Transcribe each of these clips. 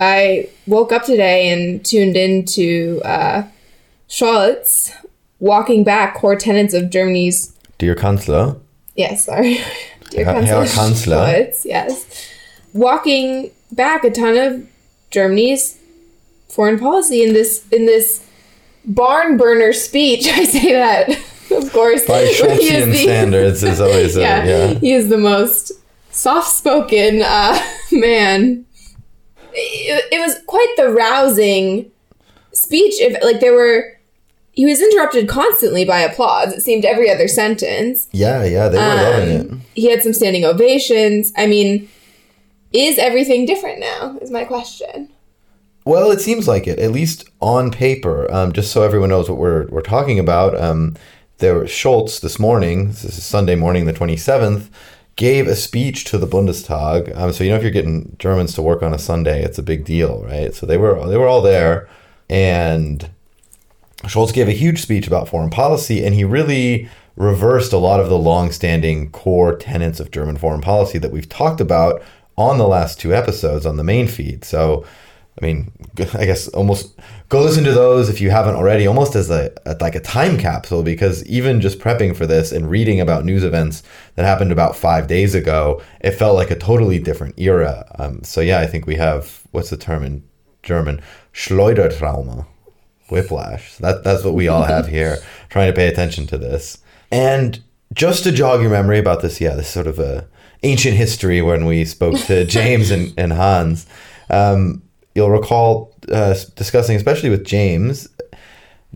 I woke up today and tuned into uh, Scholz walking back core tenets of Germany's. Dear Kanzler. Yes, sorry. Dear Herr- Herr Kanzler. Scholz, yes. Walking back a ton of Germany's foreign policy in this in this barn burner speech. I say that, of course. By Schultzian standards is always a, yeah, yeah. he is the most soft-spoken uh, man. It, it was quite the rousing speech. If like there were, he was interrupted constantly by applause. It seemed every other sentence. Yeah, yeah, they were loving it. Um, He had some standing ovations. I mean, is everything different now? Is my question. Well, it seems like it, at least on paper. Um, just so everyone knows what we're we're talking about. Um, there, were Scholz this morning, this is Sunday morning, the twenty seventh, gave a speech to the Bundestag. Um, so you know, if you're getting Germans to work on a Sunday, it's a big deal, right? So they were they were all there, and Scholz gave a huge speech about foreign policy, and he really reversed a lot of the long-standing core tenets of German foreign policy that we've talked about on the last two episodes on the main feed. So, I mean, I guess almost go listen to those if you haven't already, almost as a, like a time capsule, because even just prepping for this and reading about news events that happened about five days ago, it felt like a totally different era. Um, so yeah, I think we have what's the term in German? Schleudertrauma whiplash. So that that's what we all have here, trying to pay attention to this. And just to jog your memory about this, yeah, this sort of a ancient history when we spoke to James and, and Hans. Um, you'll recall uh, discussing, especially with James,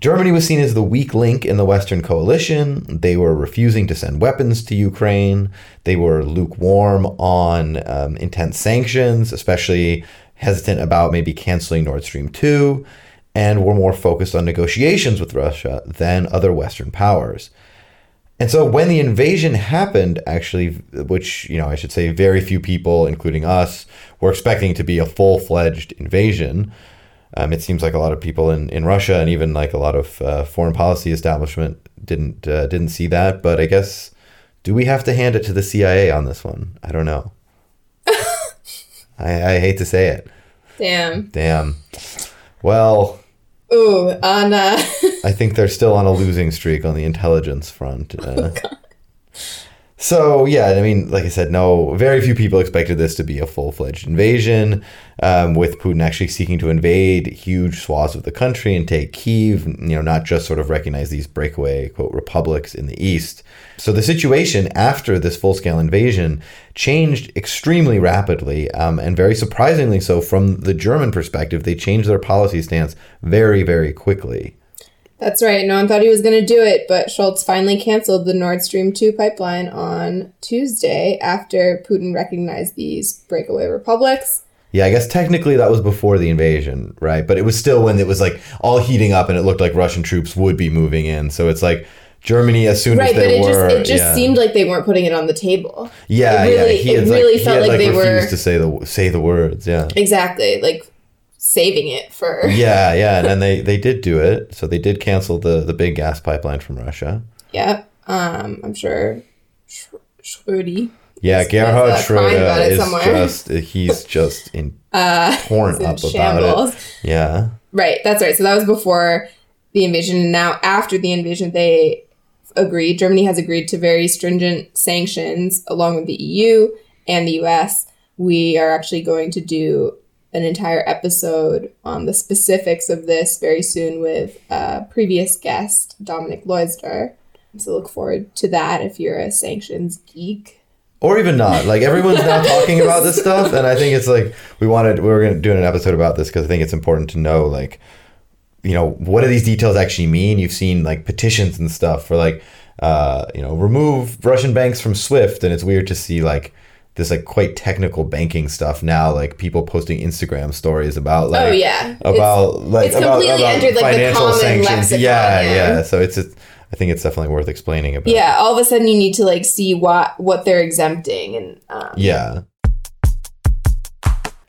Germany was seen as the weak link in the Western coalition. They were refusing to send weapons to Ukraine. They were lukewarm on um, intense sanctions, especially hesitant about maybe canceling Nord Stream 2, and were more focused on negotiations with Russia than other Western powers. And so when the invasion happened, actually, which, you know, I should say very few people, including us, were expecting to be a full fledged invasion. Um, it seems like a lot of people in, in Russia and even like a lot of uh, foreign policy establishment didn't uh, didn't see that. But I guess do we have to hand it to the CIA on this one? I don't know. I, I hate to say it. Damn. Damn. Well, Ooh, on uh, I think they're still on a losing streak on the intelligence front. Uh, so yeah, I mean, like I said, no, very few people expected this to be a full fledged invasion, um, with Putin actually seeking to invade huge swaths of the country and take Kiev. You know, not just sort of recognize these breakaway quote republics in the east. So the situation after this full scale invasion changed extremely rapidly, um, and very surprisingly so from the German perspective. They changed their policy stance very, very quickly. That's right. No one thought he was going to do it, but Scholz finally canceled the Nord Stream 2 pipeline on Tuesday after Putin recognized these breakaway republics. Yeah, I guess technically that was before the invasion, right? But it was still when it was like all heating up and it looked like Russian troops would be moving in. So it's like Germany, as soon Right, as but they it were, just it just yeah. seemed like they weren't putting it on the table. yeah, it really- yeah. He it had, really like, felt had, like they refused were- to say the say the words. Yeah, Exactly, like saving it for yeah, yeah. And then they they did do it. So they did cancel the the big gas pipeline from Russia. Yep. Um, I'm sure Schrödi. Yeah, Gerhard uh, Schröder it is somewhere. just he's just in torn in up about it. shambles. Yeah. Right, that's right. So that was before the invasion. And now, after the invasion, they agreed. Germany has agreed to very stringent sanctions along with the EU and the US. We are actually going to do an entire episode on the specifics of this very soon with uh, previous guest, Dominic Loisder. So look forward to that if you're a sanctions geek. or even not. Like everyone's now talking about this stuff, and I think it's like we wanted we were going to do an episode about this because I think it's important to know like you know what do these details actually mean. You've seen like petitions and stuff for like uh, you know remove Russian banks from SWIFT, and it's weird to see like this like quite technical banking stuff now like people posting instagram stories about like Oh, yeah. about like it's about, completely about entered, like, the common sanctions lexicon, yeah, yeah. yeah so it's just i think it's definitely worth explaining about Yeah, all of a sudden you need to like see what what they're exempting and um, Yeah.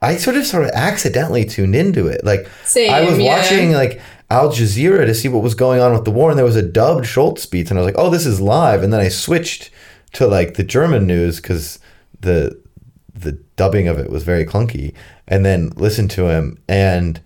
I sort of sort of accidentally tuned into it. Like Same, I was yeah. watching like Al Jazeera to see what was going on with the war and there was a dubbed Scholz speech and I was like, "Oh, this is live." And then I switched to like the German news cuz the the dubbing of it was very clunky, and then listened to him and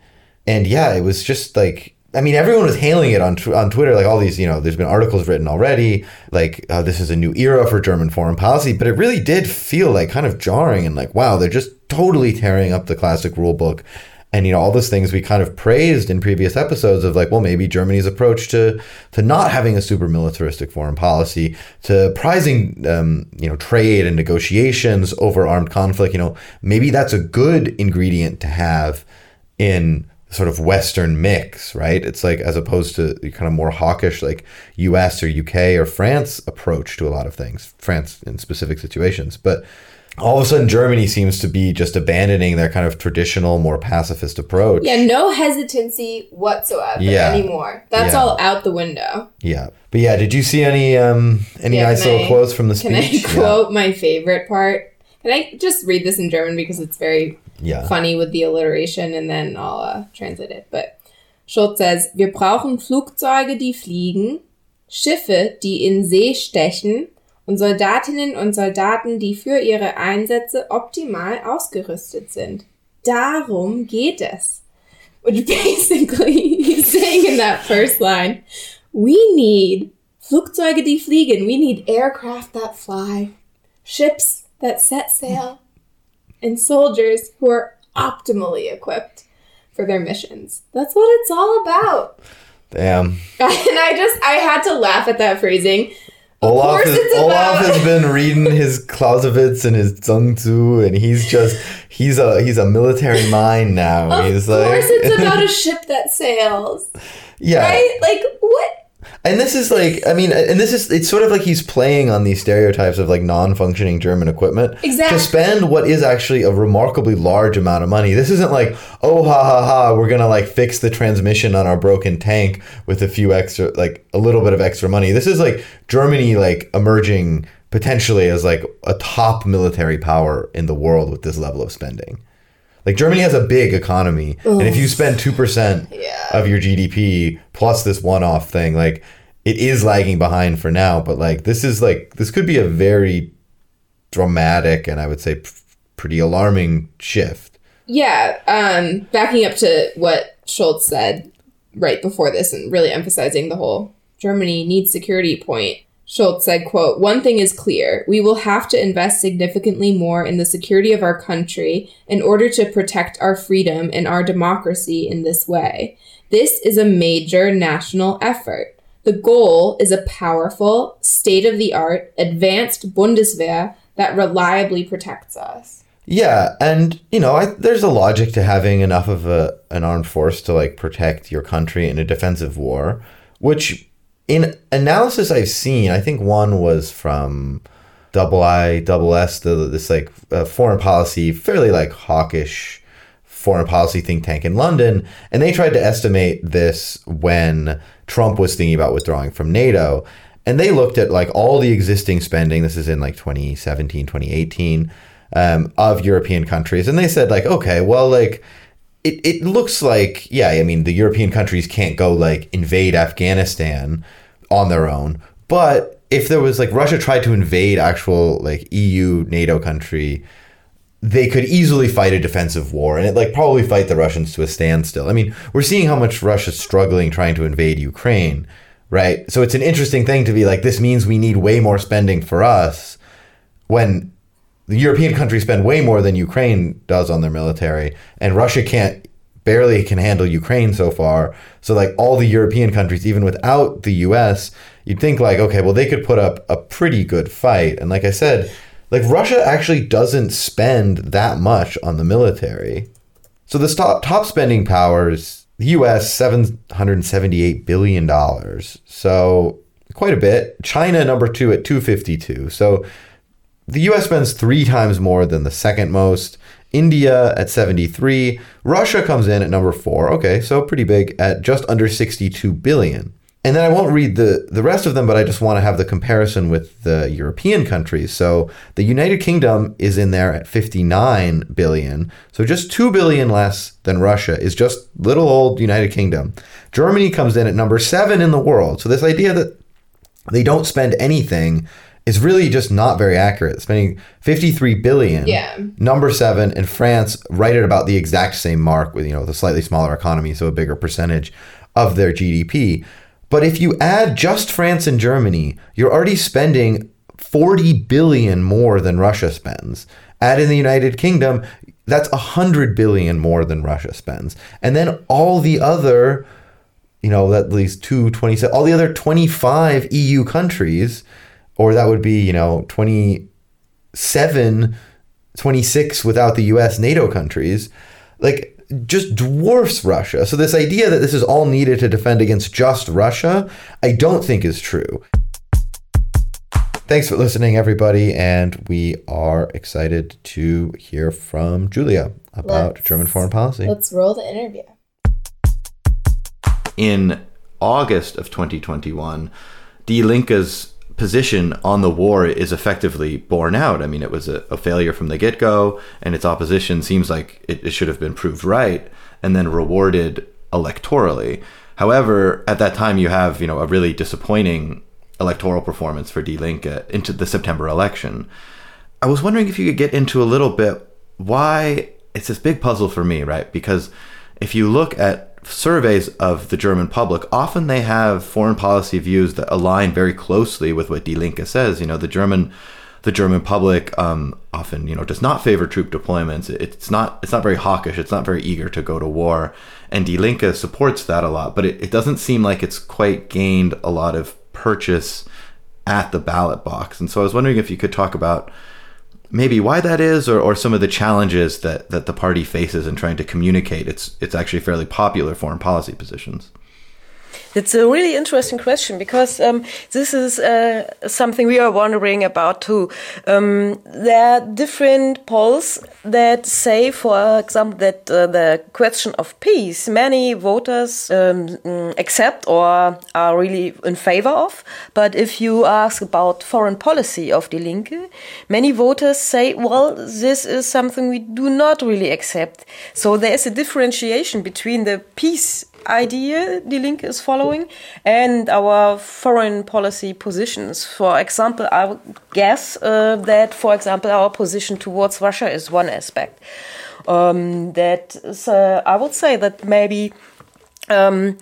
and yeah, it was just like I mean, everyone was hailing it on on Twitter, like all these, you know, there's been articles written already, like uh, this is a new era for German foreign policy. But it really did feel like kind of jarring and like, wow, they're just totally tearing up the classic rule book, and you know all those things we kind of praised in previous episodes of like, well, maybe Germany's approach to to not having a super militaristic foreign policy, to prizing, um, you know, trade and negotiations over armed conflict. You know, maybe that's a good ingredient to have in sort of Western mix, right? It's like as opposed to kind of more hawkish like US or UK or France approach to a lot of things, France in specific situations. But all of a sudden Germany seems to be just abandoning their kind of traditional, more pacifist approach. Yeah, no hesitancy whatsoever Yeah. anymore. That's Yeah. all out the window. Yeah. But yeah, did you see any um any Yeah, I- quotes from the speech? Can I quote my favorite part? Can I just read this in German because it's very yeah. funny with the alliteration and then I'll uh, translate it. But Scholz says, wir brauchen Flugzeuge, die fliegen, Schiffe, die in See stechen und Soldatinnen und Soldaten, die für ihre Einsätze optimal ausgerüstet sind. Darum geht es. Which basically he's saying in that first line, we need Flugzeuge, die fliegen. We need aircraft that fly, ships that set sail, and soldiers who are optimally equipped for their missions. That's what it's all about. Damn. And I just I had to laugh at that phrasing. Olaf, is, Olaf has been reading his Clausewitz and his Sun Tzu, and he's just he's a he's a military mind now. Of he's course like, it's about a ship that sails. yeah, Right? Like what and this is like I mean, and this is it's sort of like he's playing on these stereotypes of like non-functioning German equipment Exactly. to spend what is actually a remarkably large amount of money. This isn't like oh ha ha ha we're gonna like fix the transmission on our broken tank with a few extra like a little bit of extra money. This is like Germany like emerging potentially as like a top military power in the world with this level of spending. Like Germany has a big economy, and if you spend two percent Yeah. of your GDP plus this one-off thing, like it is lagging behind for now. But like this is like this could be a very dramatic and I would say p- pretty alarming shift. Yeah, um, backing up to what Scholz said right before this and really emphasizing the whole Germany needs security point. Scholz said, quote, One thing is clear. We will have to invest significantly more in the security of our country in order to protect our freedom and our democracy in this way. This is a major national effort. The goal is a powerful, state of the art, advanced Bundeswehr that reliably protects us. Yeah, and you know, I, there's a logic to having enough of a an armed force to like protect your country in a defensive war, which in analysis I've seen, I think one was from Double I Double S, this like uh, foreign policy, fairly like hawkish foreign policy think tank in London, and they tried to estimate this when Trump was thinking about withdrawing from NATO. And they looked at like all the existing spending, this is in like 2017, 2018, um, of European countries. And they said, like, okay, well, like, it, it looks like, yeah, I mean, the European countries can't go like invade Afghanistan on their own. But if there was like Russia tried to invade actual like EU, NATO country, they could easily fight a defensive war and it like probably fight the Russians to a standstill. I mean, we're seeing how much Russia's struggling trying to invade Ukraine, right? So it's an interesting thing to be like this means we need way more spending for us when the European countries spend way more than Ukraine does on their military and Russia can't barely can handle Ukraine so far. So like all the European countries even without the US, you'd think like okay, well they could put up a pretty good fight. And like I said, like Russia actually doesn't spend that much on the military. So the top top spending powers, the US 778 billion dollars. So quite a bit. China number 2 at 252. So the US spends 3 times more than the second most. India at 73. Russia comes in at number 4. Okay, so pretty big at just under 62 billion. And then I won't read the, the rest of them, but I just want to have the comparison with the European countries. So the United Kingdom is in there at 59 billion. So just 2 billion less than Russia is just little old United Kingdom. Germany comes in at number 7 in the world. So this idea that they don't spend anything is really just not very accurate. Spending 53 billion. Yeah. Number 7 and France right at about the exact same mark with, you know, the slightly smaller economy, so a bigger percentage of their GDP. But if you add just France and Germany, you're already spending 40 billion more than Russia spends. Add in the United Kingdom, that's 100 billion more than Russia spends. And then all the other, you know, at least two, 27, all the other 25 EU countries, or that would be, you know, 27, 26 without the US NATO countries, like just dwarfs Russia. So this idea that this is all needed to defend against just Russia, I don't think is true. Thanks for listening, everybody, and we are excited to hear from Julia about Let's- German foreign policy. Let's roll the interview. in August of 2021, Die Linke's position on the war is effectively borne out. I mean, it was a, a failure from the get go, and its opposition seems like it, it should have been proved right and then rewarded electorally. However, at that time, you have you know a really disappointing electoral performance for Die Linke uh, into the September election. I was wondering if you could get into a little bit why it's this big puzzle for me, right? Because if you look at surveys of the German public, often they have foreign policy views that align very closely with what Die Linke says. You know, the German the German public um, often, you know, does not favor troop deployments. It's not it's not very hawkish. It's not very eager to go to war, and Die Linke supports that a lot. But it, it doesn't seem like it's quite gained a lot of purchase at the ballot box. And so I was wondering if you could talk about maybe why that is or, or some of the challenges that, that the party faces in trying to communicate its its actually fairly popular foreign policy positions. It's a really interesting question because um, this is uh, something we are wondering about too. Um, there are different polls that say, for example, that uh, the question of peace, many voters um, accept or are really in favor of. But if you ask about foreign policy of Die Linke, many voters say, well, this is something we do not really accept. So there is a differentiation between the peace idea Die Linke is following and our foreign policy positions. For example, I guess uh, that, for example, our position towards Russia is one aspect. Um, that is, uh, I would say that maybe um,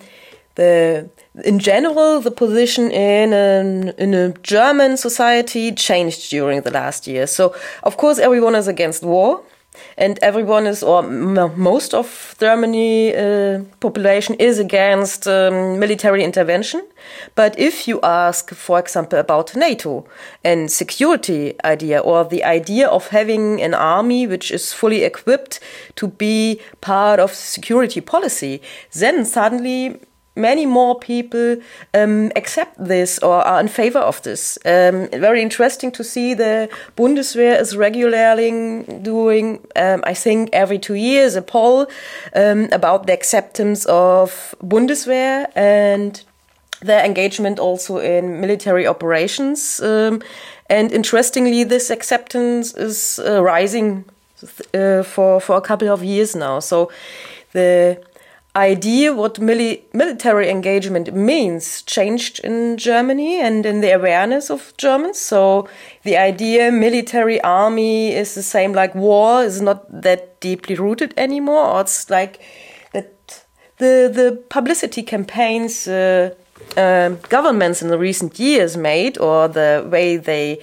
the in general the position in an, in a German society changed during the last year. So of course everyone is against war and everyone is, or most of Germany uh, population is against um, military intervention. But if you ask, for example, about NATO and security idea, or the idea of having an army which is fully equipped to be part of security policy, then suddenly many more people um, accept this or are in favor of this. Um, very interesting to see the Bundeswehr is regularly doing, um, I think, every two years a poll um, about the acceptance of Bundeswehr and their engagement also in military operations. Um, and interestingly, this acceptance is uh, rising uh, for for a couple of years now. So the idea what mili- military engagement means changed in Germany and in the awareness of Germans. So the idea military army is the same like war is not that deeply rooted anymore. Or it's like that the the publicity campaigns uh, uh, governments in the recent years made or the way they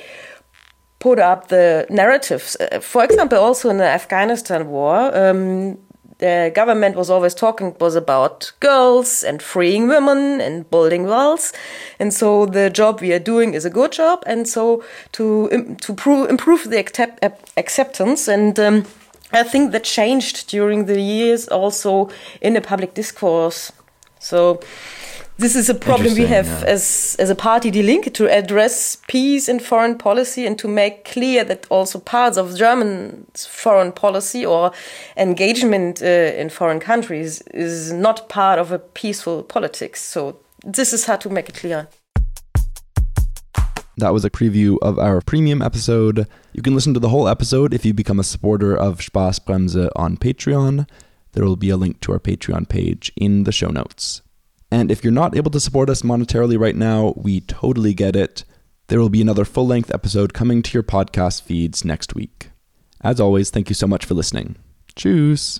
put up the narratives. Uh, for example, also in the Afghanistan war, um, the government was always talking was about girls and freeing women and building walls, and so the job we are doing is a good job, and so to to pro- improve the accept- acceptance and. Um, I think that changed during the years also in the public discourse. So this is a problem we have yeah. as as a party Die Linke to address peace in foreign policy and to make clear that also parts of German foreign policy or engagement uh, in foreign countries is not part of a peaceful politics. So this is how to make it clear. That was a preview of our premium episode. You can listen to the whole episode if you become a supporter of Spaßbremse on Patreon. There will be a link to our Patreon page in the show notes. And if you're not able to support us monetarily right now, we totally get it. There will be another full length episode coming to your podcast feeds next week. As always, thank you so much for listening. Tschüss.